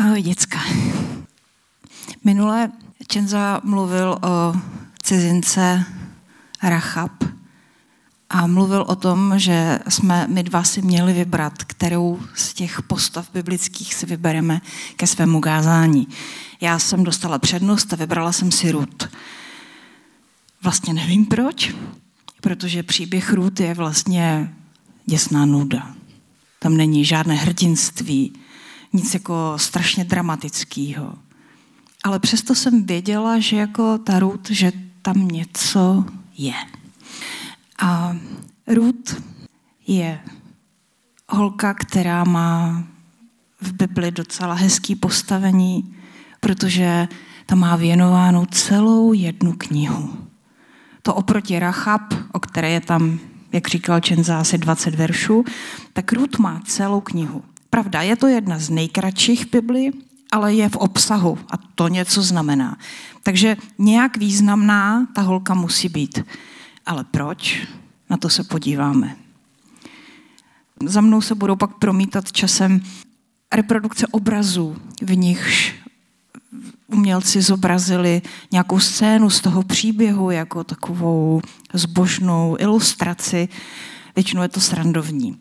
Ahoj, děcka. Minule Čenza mluvil o cizince Rachab a mluvil o tom, že jsme my dva si měli vybrat, kterou z těch postav biblických si vybereme ke svému gázání. Já jsem dostala přednost a vybrala jsem si Rut. Vlastně nevím proč, protože příběh Rut je vlastně děsná nuda. Tam není žádné hrdinství, nic jako strašně dramatického. Ale přesto jsem věděla, že jako ta Ruth, že tam něco je. A Ruth je holka, která má v Bibli docela hezký postavení, protože tam má věnovánou celou jednu knihu. To oproti Rachab, o které je tam, jak říkal Čenza, asi 20 veršů, tak Ruth má celou knihu. Pravda, je to jedna z nejkratších Biblí, ale je v obsahu a to něco znamená. Takže nějak významná ta holka musí být. Ale proč? Na to se podíváme. Za mnou se budou pak promítat časem reprodukce obrazů, v nichž umělci zobrazili nějakou scénu z toho příběhu jako takovou zbožnou ilustraci. Většinou je to srandovní.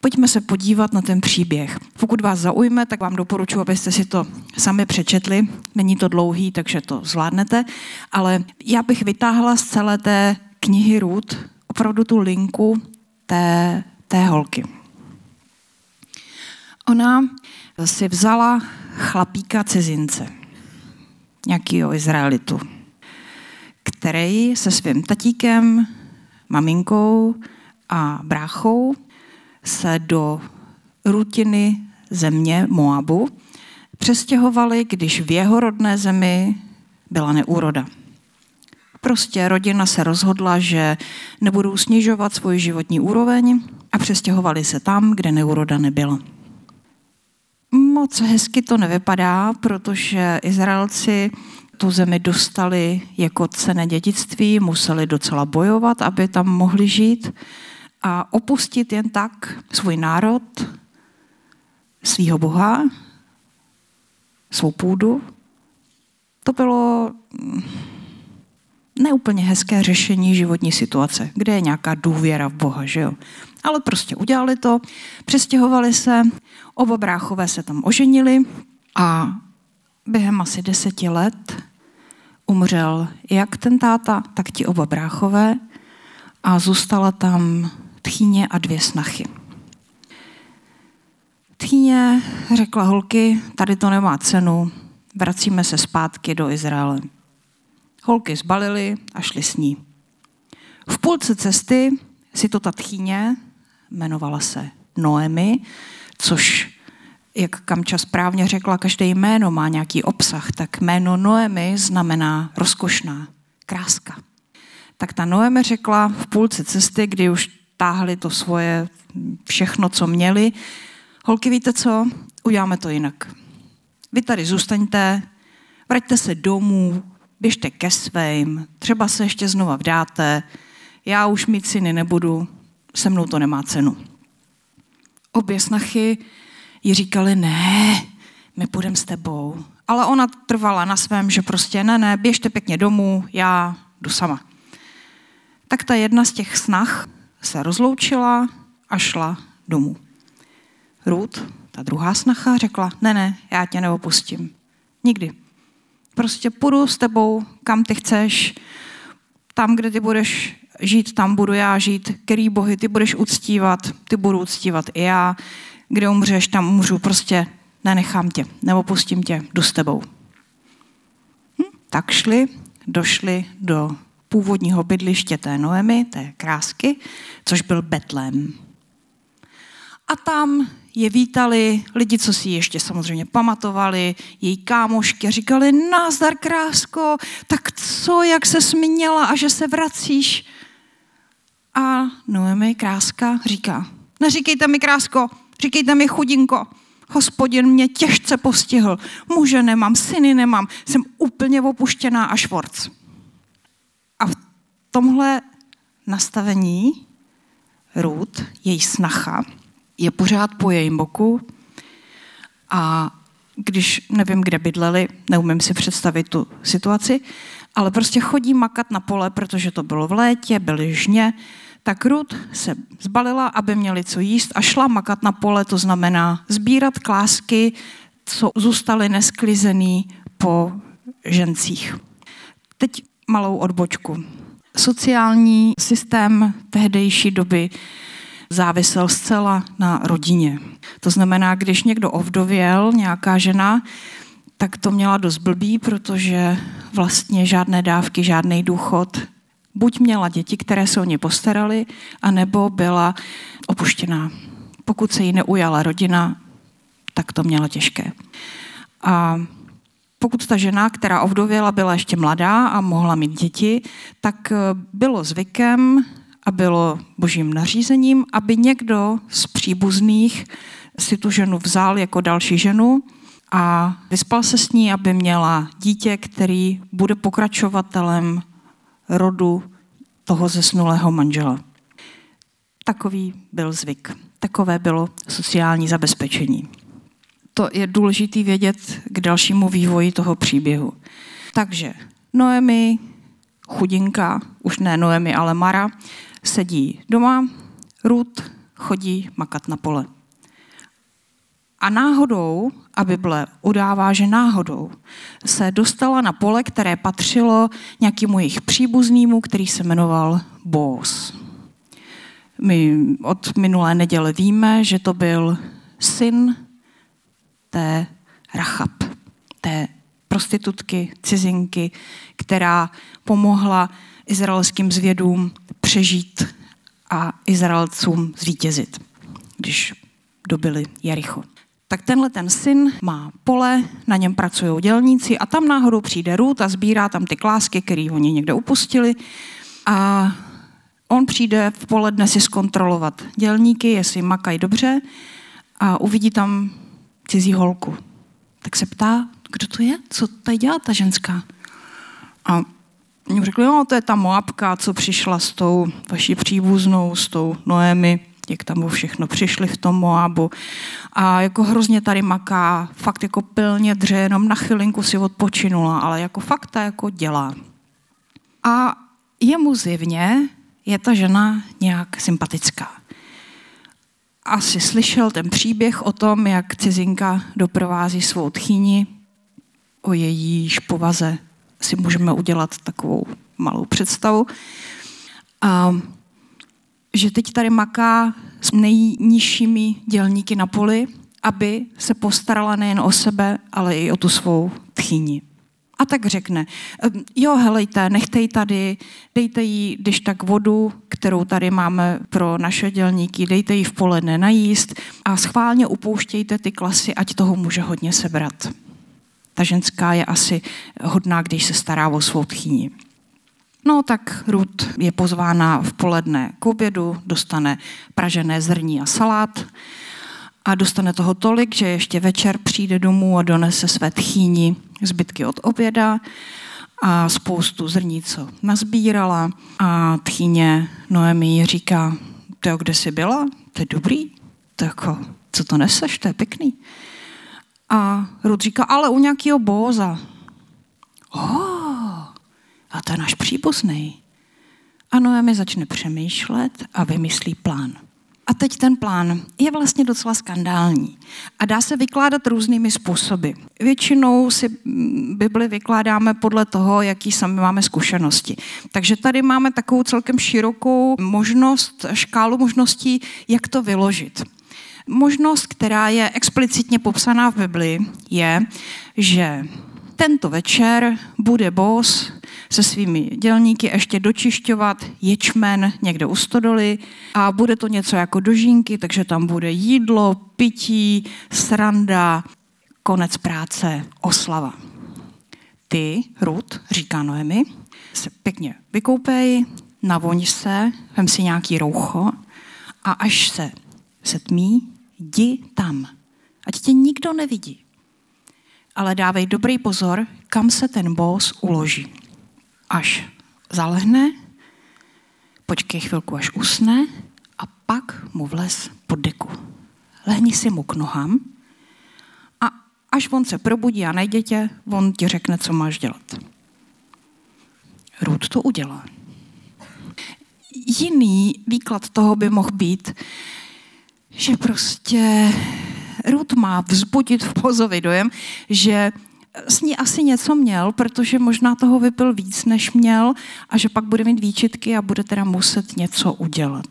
Pojďme se podívat na ten příběh. Pokud vás zaujme, tak vám doporučuji, abyste si to sami přečetli. Není to dlouhý, takže to zvládnete. Ale já bych vytáhla z celé té knihy Ruth opravdu tu linku té, té holky. Ona si vzala chlapíka cizince, nějakýho Izraelitu, který se svým tatíkem, maminkou a bráchou se do rutiny země Moabu přestěhovali, když v jeho rodné zemi byla neúroda. Prostě rodina se rozhodla, že nebudou snižovat svůj životní úroveň a přestěhovali se tam, kde neúroda nebyla. Moc hezky to nevypadá, protože Izraelci tu zemi dostali jako cené dědictví, museli docela bojovat, aby tam mohli žít a opustit jen tak svůj národ, svýho Boha, svou půdu, to bylo mm, neúplně hezké řešení životní situace, kde je nějaká důvěra v Boha, že jo? Ale prostě udělali to, přestěhovali se, oba bráchové se tam oženili a během asi deseti let umřel jak ten táta, tak ti oba bráchové a zůstala tam tchýně a dvě snachy. Tchýně řekla holky, tady to nemá cenu, vracíme se zpátky do Izraele. Holky zbalily a šly s ní. V půlce cesty si to ta tchýně, jmenovala se Noemi, což, jak Kamča správně řekla, každé jméno má nějaký obsah, tak jméno Noemi znamená rozkošná, kráska. Tak ta Noemi řekla v půlce cesty, kdy už táhli to svoje všechno, co měli. Holky, víte co? Uděláme to jinak. Vy tady zůstaňte, vraťte se domů, běžte ke svým, třeba se ještě znova vdáte, já už mít syny nebudu, se mnou to nemá cenu. Obě snachy jí říkali, ne, my půjdeme s tebou. Ale ona trvala na svém, že prostě ne, ne, běžte pěkně domů, já jdu sama. Tak ta jedna z těch snah se rozloučila a šla domů. Ruth, ta druhá snacha, řekla, ne, ne, já tě neopustím. Nikdy. Prostě půjdu s tebou, kam ty chceš, tam, kde ty budeš žít, tam budu já žít, který bohy ty budeš uctívat, ty budu uctívat i já, kde umřeš, tam umřu, prostě nenechám tě, neopustím tě, jdu s tebou. Hm, tak šli, došli do původního bydliště té Noemi, té krásky, což byl Betlém. A tam je vítali lidi, co si ještě samozřejmě pamatovali, její kámošky říkali, názdar krásko, tak co, jak se směla a že se vracíš? A Noemi kráska říká, neříkejte mi krásko, říkejte mi chudinko, hospodin mě těžce postihl, muže nemám, syny nemám, jsem úplně opuštěná a švorc. Tomhle nastavení Ruth, její snacha, je pořád po jejím boku a když nevím, kde bydleli, neumím si představit tu situaci, ale prostě chodí makat na pole, protože to bylo v létě, byly žně, tak Ruth se zbalila, aby měli co jíst a šla makat na pole, to znamená sbírat klásky, co zůstaly nesklizený po žencích. Teď malou odbočku. Sociální systém tehdejší doby závisel zcela na rodině. To znamená, když někdo ovdověl, nějaká žena, tak to měla dost blbý, protože vlastně žádné dávky, žádný důchod. Buď měla děti, které se o ně postarali, anebo byla opuštěná. Pokud se jí neujala rodina, tak to měla těžké. A pokud ta žena, která ovdověla, byla ještě mladá a mohla mít děti, tak eh, bylo zvykem a bylo božím nařízením, aby někdo z příbuzných si tu ženu vzal jako další ženu a vyspal se s ní, aby měla dítě, který bude pokračovatelem rodu toho zesnulého manžela. Takový byl zvyk. Takové bylo sociální zabezpečení. To je důležité vědět k dalšímu vývoji toho příběhu. Takže Noemi, chudinka, už ne Noemi, ale Mara, sedí doma, Ruth chodí makat na pole. A náhodou, a Bible udává, že náhodou se dostala na pole, které patřilo nějakému jejich příbuznému, který se jmenoval Bós. My od minulé neděle víme, že to byl syn té Rachab, té prostitutky, cizinky, která pomohla izraelským zvědům přežít a Izraelcům zvítězit, když dobili Jericho. Tak tenhle ten syn má pole, na něm pracují dělníci a tam náhodou přijde Ruth a sbírá tam ty klásky, které oni někde upustili. A on přijde v poledne si zkontrolovat dělníky, jestli makají dobře a uvidí tam cizí holku. Tak se ptá, kdo to je? Co tady dělá ta ženská? A oni řekli, no, to je ta Moabka, co přišla s tou vaší příbuznou, s tou Noemi, jak tam všechno přišli v tom Moabu. A jako hrozně tady maká, fakt jako pilně dře, jenom na chvilinku si odpočinula, ale jako fakt ta jako dělá. A jemu zjevně je ta žena nějak sympatická. Asi slyšel ten příběh o tom, jak cizinka doprovází svou tchýni, o jejíž povaze si můžeme udělat takovou malou představu. A že teď tady maká s nejnižšími dělníky na poli, aby se postarala nejen o sebe, ale i o tu svou tchýni. A tak řekne, jo, helejte, nechte ji tady, dejte jí, když tak vodu, kterou tady máme pro naše dělníky, dejte jí v poledne najíst a schválně upouštějte ty klasy, ať toho může hodně sebrat. Ta ženská je asi hodná, když se stará o svou tchýni. No tak Ruth je pozvána v poledne k obědu, dostane pražené zrní a salát a dostane toho tolik, že ještě večer přijde domů a donese své tchýni zbytky od oběda a spoustu zrní, co nazbírala a tchýně Noemi říká, to kde jsi byla? To je dobrý? To jako, co to neseš? To je pěkný. A Ruth říká, ale u nějakého bóza. Oh, a to je náš příbuzný. A Noemi začne přemýšlet a vymyslí plán. A teď ten plán je vlastně docela skandální a dá se vykládat různými způsoby. Většinou si Bibli vykládáme podle toho, jaký sami máme zkušenosti. Takže tady máme takovou celkem širokou možnost, škálu možností, jak to vyložit. Možnost, která je explicitně popsaná v Bibli, je, že tento večer bude Bos se svými dělníky ještě dočišťovat ječmen někde u stodoly a bude to něco jako dožínky, takže tam bude jídlo, pití, sranda, konec práce, oslava. Ty, Rud, říká Noemi, se pěkně vykoupej, navoň se, vem si nějaký roucho a až se setmí, jdi tam. Ať tě nikdo nevidí. Ale dávej dobrý pozor, kam se ten bos uloží. Až zalehne, počkej chvilku, až usne a pak mu vlez pod deku. Lehni si mu k nohám a Až on se probudí a najde tě, on ti řekne, co máš dělat. Rud to udělá. Jiný výklad toho by mohl být, že prostě Rud má vzbudit v Bozovi dojem, že s ní asi něco měl, protože možná toho vypil víc, než měl a že pak bude mít výčitky a bude teda muset něco udělat.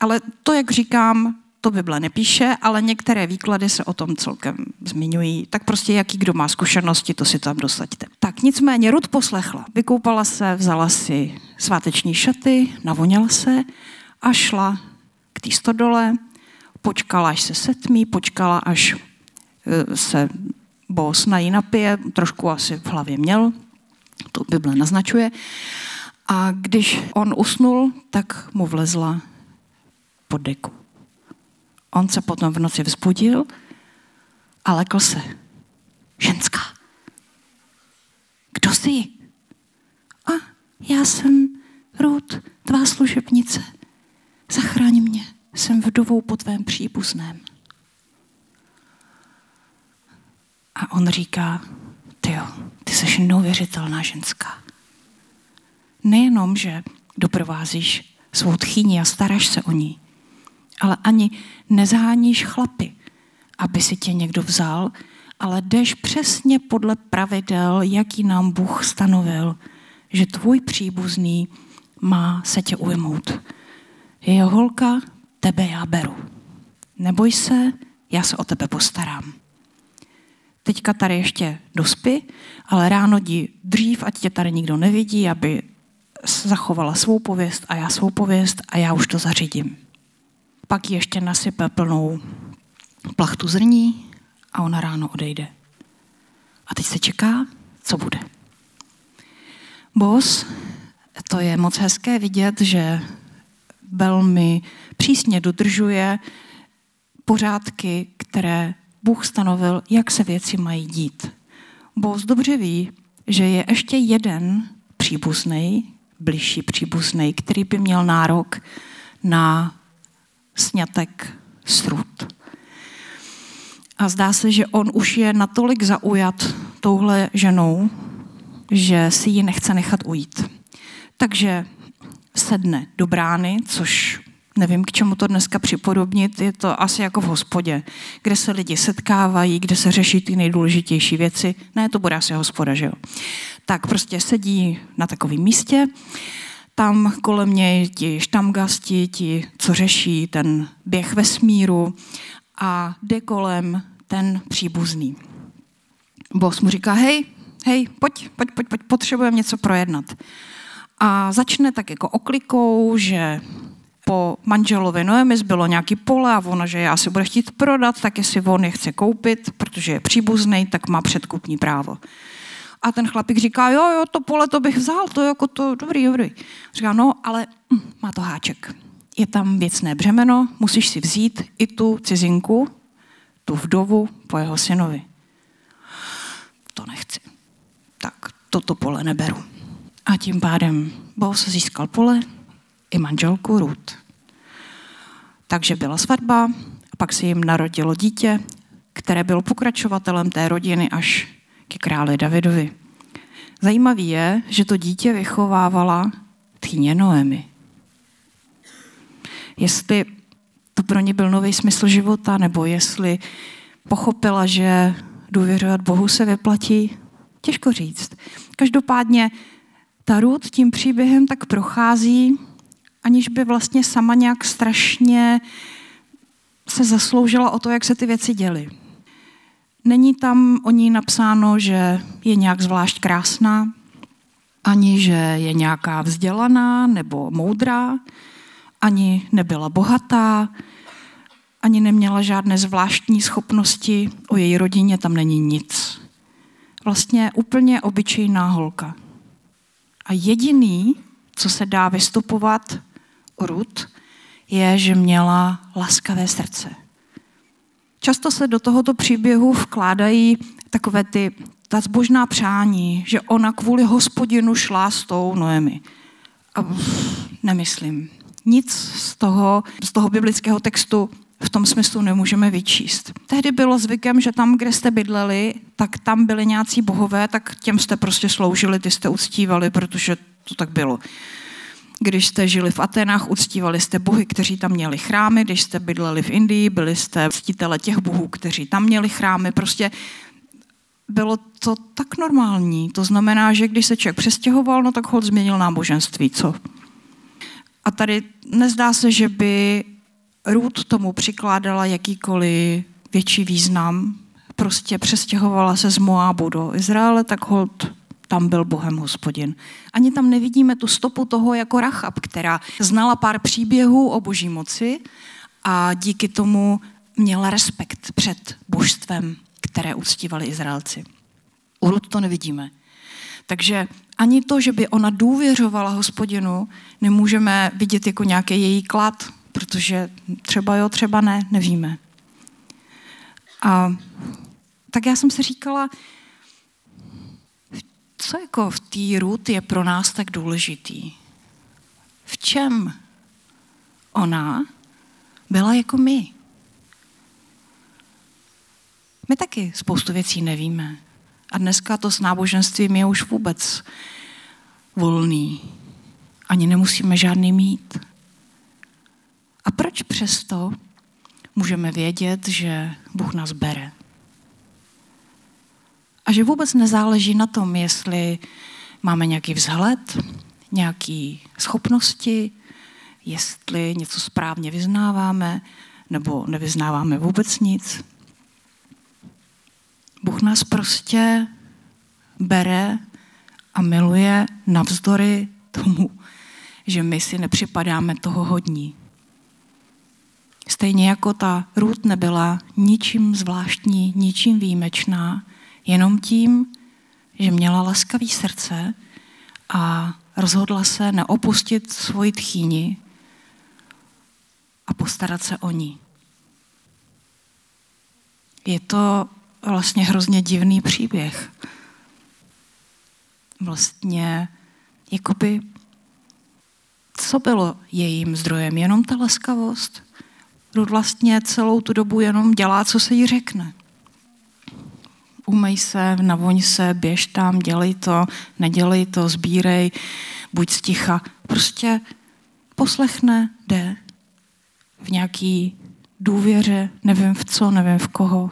Ale to, jak říkám, to Bible nepíše, ale některé výklady se o tom celkem zmiňují. Tak prostě jaký kdo má zkušenosti, to si tam dosaďte. Tak nicméně Rud poslechla. Vykoupala se, vzala si sváteční šaty, navoněla se a šla k té stodole, počkala, až se setmí, počkala, až e, se Bos na napije, trošku asi v hlavě měl, to Bible naznačuje. A když on usnul, tak mu vlezla pod deku. On se potom v noci vzbudil a lekl se. Ženská. Kdo jsi? A já jsem Ruth, tvá služebnice. Zachraň mě, jsem vdovou po tvém příbuzném. A on říká, ty jo, ty jsi neuvěřitelná ženská. Nejenom, že doprovázíš svou tchýni a staráš se o ní, ale ani nezháníš chlapy, aby si tě někdo vzal, ale jdeš přesně podle pravidel, jaký nám Bůh stanovil, že tvůj příbuzný má se tě ujmout. Je holka, tebe já beru. Neboj se, já se o tebe postarám. Teďka tady ještě dospy, ale ráno jdi dřív, ať tě tady nikdo nevidí, aby zachovala svou pověst a já svou pověst a já už to zařídím. Pak ještě nasype plnou plachtu zrní a ona ráno odejde. A teď se čeká, co bude. Bos, to je moc hezké vidět, že velmi přísně dodržuje pořádky, které Bůh stanovil, jak se věci mají dít. Bos dobře ví, že je ještě jeden příbuzný, bližší příbuzný, který by měl nárok na snětek srud. A zdá se, že on už je natolik zaujat touhle ženou, že si ji nechce nechat ujít. Takže sedne do brány, což nevím, k čemu to dneska připodobnit, je to asi jako v hospodě, kde se lidi setkávají, kde se řeší ty nejdůležitější věci. Ne, to bude asi hospoda, že jo. Tak prostě sedí na takovém místě, tam kolem něj ti štamgasti, ti, co řeší ten běh vesmíru a jde kolem ten příbuzný. Bos mu říká, hej, hej, pojď, pojď, pojď, pojď potřebujeme něco projednat. A začne tak jako oklikou, že po manželovi Noemi zbylo nějaký pole a ona, že je asi bude chtít prodat, tak jestli on je chce koupit, protože je příbuzný, tak má předkupní právo. A ten chlapík říká, jo, jo, to pole to bych vzal, to jako to, dobrý, dobrý. Říká, no, ale hm, má to háček. Je tam věcné břemeno, musíš si vzít i tu cizinku, tu vdovu po jeho synovi. To nechci. Tak toto pole neberu. A tím pádem Boz získal pole i manželku Ruth. Takže byla svatba, a pak se jim narodilo dítě, které bylo pokračovatelem té rodiny až ke králi Davidovi. Zajímavý je, že to dítě vychovávala tchýně Noemi. Jestli to pro ně byl nový smysl života, nebo jestli pochopila, že důvěřovat Bohu se vyplatí, těžko říct. Každopádně ta Ruth tím příběhem tak prochází, aniž by vlastně sama nějak strašně se zasloužila o to, jak se ty věci děly. Není tam o ní napsáno, že je nějak zvlášť krásná, ani že je nějaká vzdělaná nebo moudrá, ani nebyla bohatá, ani neměla žádné zvláštní schopnosti, o její rodině tam není nic. Vlastně úplně obyčejná holka. A jediný, co se dá vystupovat o Rud, je, že měla laskavé srdce. Často se do tohoto příběhu vkládají takové ty, ta zbožná přání, že ona kvůli hospodinu šla s tou Noemi. A nemyslím. Nic z toho, z toho biblického textu v tom smyslu nemůžeme vyčíst. Tehdy bylo zvykem, že tam, kde jste bydleli, tak tam byli nějací bohové, tak těm jste prostě sloužili, ty jste uctívali, protože to tak bylo. Když jste žili v Atenách, uctívali jste bohy, kteří tam měli chrámy. Když jste bydleli v Indii, byli jste ctitele těch bohů, kteří tam měli chrámy. Prostě bylo to tak normální. To znamená, že když se člověk přestěhoval, no tak hod změnil náboženství, co? A tady nezdá se, že by Ruth tomu přikládala jakýkoliv větší význam. Prostě přestěhovala se z Moábu do Izraele, tak hod tam byl Bohem hospodin. Ani tam nevidíme tu stopu toho jako Rachab, která znala pár příběhů o boží moci a díky tomu měla respekt před božstvem, které uctívali Izraelci. U Rud to nevidíme. Takže ani to, že by ona důvěřovala hospodinu, nemůžeme vidět jako nějaký její klad, protože třeba jo, třeba ne, nevíme. A tak já jsem si říkala, co jako v té Ruth je pro nás tak důležitý? V čem ona byla jako my? My taky spoustu věcí nevíme. A dneska to s náboženstvím je už vůbec volný. Ani nemusíme žádný mít. A proč přesto můžeme vědět, že Bůh nás bere? A že vůbec nezáleží na tom, jestli máme nějaký vzhled, nějaké schopnosti, jestli něco správně vyznáváme, nebo nevyznáváme vůbec nic. Bůh nás prostě bere a miluje navzdory tomu, že my si nepřipadáme toho hodní. Stejně jako ta Ruth nebyla ničím zvláštní, ničím výjimečná, jenom tím, že měla laskavý srdce a rozhodla se neopustit svoji tchýni a postarat se o ní. Je to vlastně hrozně divný příběh. Vlastně, jakoby, co bylo jejím zdrojem? Jenom ta laskavost? Rud vlastně celou tu dobu jenom dělá, co se jí řekne umej se, navoň se, běž tam, dělej to, nedělej to, sbírej, buď sticha. Prostě poslechne, jde v nějaký důvěře, nevím v co, nevím v koho.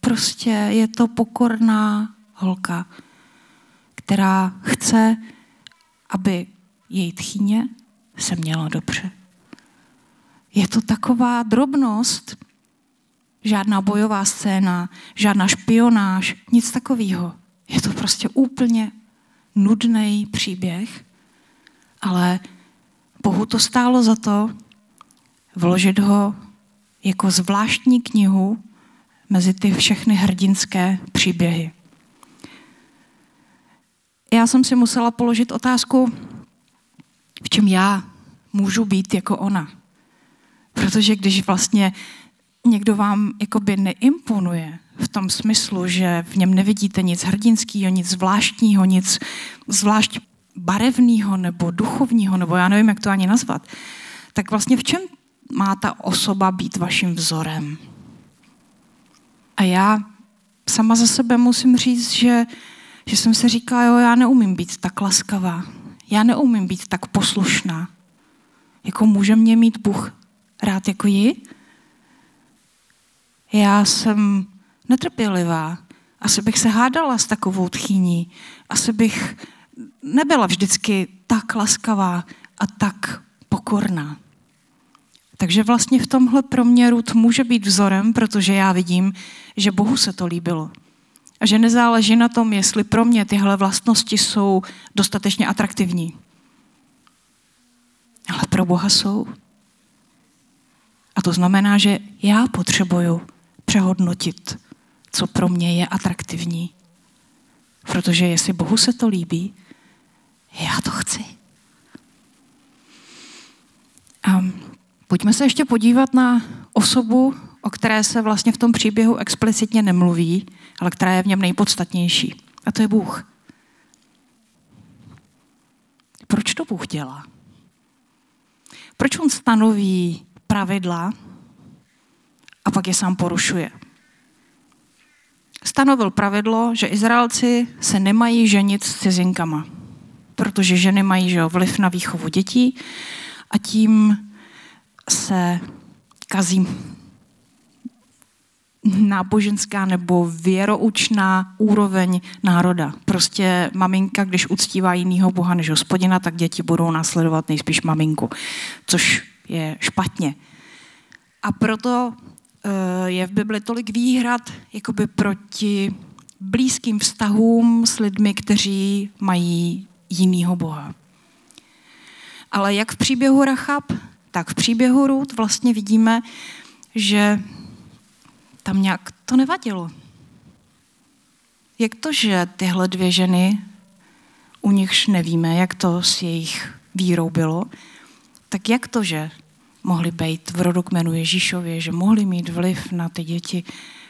Prostě je to pokorná holka, která chce, aby její tchyně se měla dobře. Je to taková drobnost, žádná bojová scéna, žádná špionáž, nic takového. Je to prostě úplně nudný příběh, ale Bohu to stálo za to vložit ho jako zvláštní knihu mezi ty všechny hrdinské příběhy. Já jsem si musela položit otázku, v čem já můžu být jako ona. Protože když vlastně někdo vám jakoby neimponuje v tom smyslu, že v něm nevidíte nic hrdinského, nic zvláštního, nic zvlášť barevného nebo duchovního, nebo já nevím, jak to ani nazvat, tak vlastně v čem má ta osoba být vaším vzorem? A já sama za sebe musím říct, že, že jsem se říkala, jo, já neumím být tak laskavá, já neumím být tak poslušná. Jako může mě mít Bůh rád jako ji? Já jsem netrpělivá. Asi bych se hádala s takovou tchýní. Asi bych nebyla vždycky tak laskavá a tak pokorná. Takže vlastně v tomhle proměru to může být vzorem, protože já vidím, že Bohu se to líbilo. A že nezáleží na tom, jestli pro mě tyhle vlastnosti jsou dostatečně atraktivní. Ale pro Boha jsou. A to znamená, že já potřebuju přehodnotit, co pro mě je atraktivní. Protože jestli Bohu se to líbí, já to chci. A pojďme se ještě podívat na osobu, o které se vlastně v tom příběhu explicitně nemluví, ale která je v něm nejpodstatnější. A to je Bůh. Proč to Bůh dělá? Proč on stanoví pravidla, pak je sám porušuje. Stanovil pravidlo, že Izraelci se nemají ženit s cizinkama, protože ženy mají že, vliv na výchovu dětí a tím se kazí náboženská nebo věroučná úroveň národa. Prostě maminka, když uctívá jinýho boha než hospodina, tak děti budou následovat nejspíš maminku, což je špatně. A proto eh, je v Bibli tolik výhrad jakoby proti blízkým vztahům s lidmi, kteří mají jinýho boha. Ale jak v příběhu Rachab, tak v příběhu Ruth vlastně vidíme, že tam nějak to nevadilo. Jak to, že tyhle dvě ženy, u nichž nevíme, jak to s jejich vírou bylo, tak jak to, že mohli být v rodu kmenu Ježíšově, že mohli mít vliv na ty děti.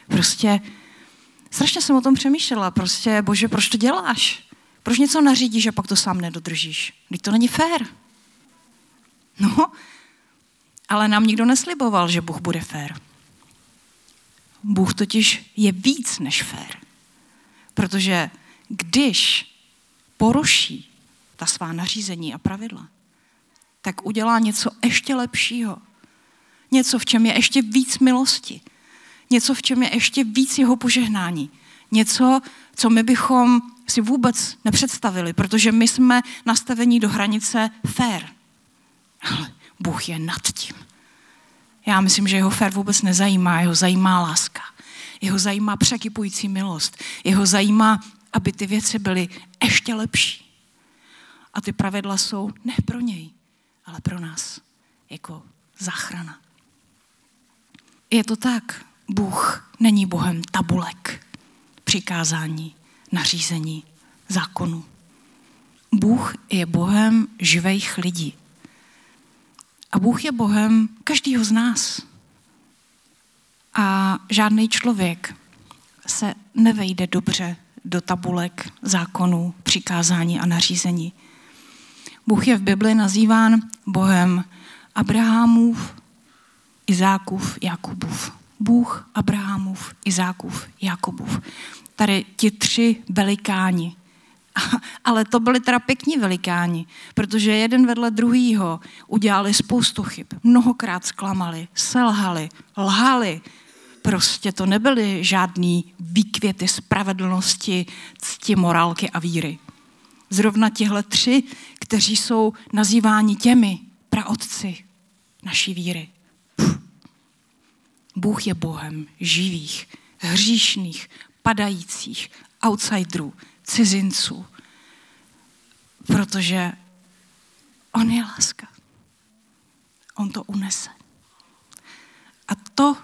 Prostě strašně jsem o tom přemýšlela. Prostě, bože, proč to děláš? Proč něco nařídíš a pak to sám nedodržíš? Teď to není fér. No, ale nám nikdo nesliboval, že Bůh bude fér. Bůh totiž je víc než fér. Protože když poruší ta svá nařízení a pravidla, tak udělá něco ještě lepšího. Něco, v čem je ještě víc milosti. Něco, v čem je ještě víc jeho požehnání. Něco, co my bychom si vůbec nepředstavili, protože my jsme nastavení do hranice fair. Ale Bůh je nad tím. Já myslím, že jeho fér vůbec nezajímá, jeho zajímá láska. Jeho zajímá překypující milost. Jeho zajímá, aby ty věci byly ještě lepší. A ty pravidla jsou ne pro něj, ale pro nás jako záchrana. Je to tak. Bůh není Bohem tabulek, přikázání, nařízení, zákonu. Bůh je Bohem živých lidí. A Bůh je Bohem každého z nás. A žádný člověk se nevejde dobře do tabulek zákonů, přikázání a nařízení. Bůh je v Bibli nazýván Bohem Abrahamův, Izákův, Jakubův. Bůh Abrahamův, Izákův, Jakubův. Tady ti tři velikáni. Ale to byli teda pěkní velikáni, protože jeden vedle druhýho udělali spoustu chyb. Mnohokrát zklamali, selhali, lhali. Prostě to nebyly žádný výkvěty spravedlnosti, cti, morálky a víry. Zrovna těhle tři, kteří jsou nazýváni těmi praotci naší víry. Bůh je Bohem živých, hříšných, padajících, outsiderů, cizinců, protože On je láska. On to unese. A to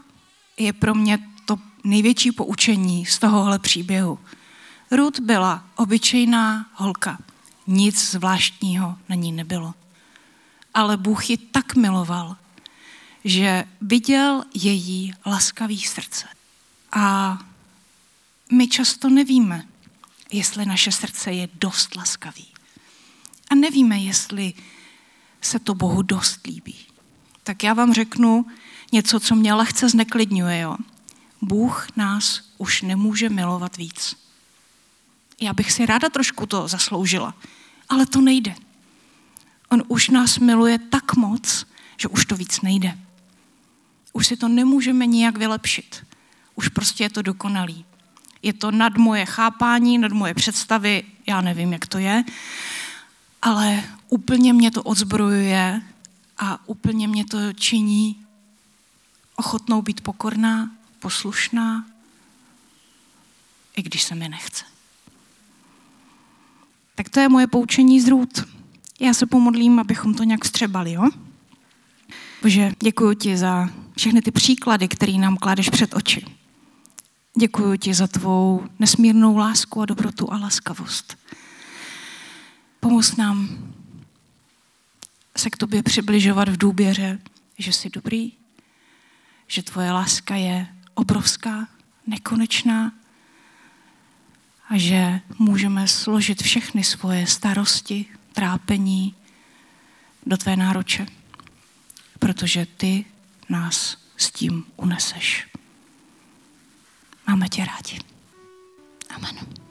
je pro mě to největší poučení z tohohle příběhu. Ruth byla obyčejná holka. Nic zvláštního na ní nebylo. Ale Bůh ji tak miloval, že viděl její laskavý srdce. A my často nevíme, jestli naše srdce je dost laskavý. A nevíme, jestli se to Bohu dost líbí. Tak já vám řeknu něco, co mě lehce zneklidňuje. Jo? Bůh nás už nemůže milovat víc. Já bych si ráda trošku to zasloužila, ale to nejde. On už nás miluje tak moc, že už to víc nejde. Už si to nemůžeme nijak vylepšit. Už prostě je to dokonalý. Je to nad moje chápání, nad moje představy, já nevím, jak to je, ale úplně mě to odzbrojuje a úplně mě to činí ochotnou být pokorná, poslušná, i když se mi nechce. Tak to je moje poučení z růd. Já se pomodlím, abychom to nějak vstřebali, jo? Bože, děkuji ti za všechny ty příklady, které nám kladeš před oči. Děkuji ti za tvou nesmírnou lásku a dobrotu a laskavost. Pomoz nám se k tobě přibližovat v důběře, že jsi dobrý, že tvoje láska je obrovská, nekonečná a že můžeme složit všechny svoje starosti, trápení do tvé nároče, protože ty nás s tím uneseš. Máme tě rádi. Amen.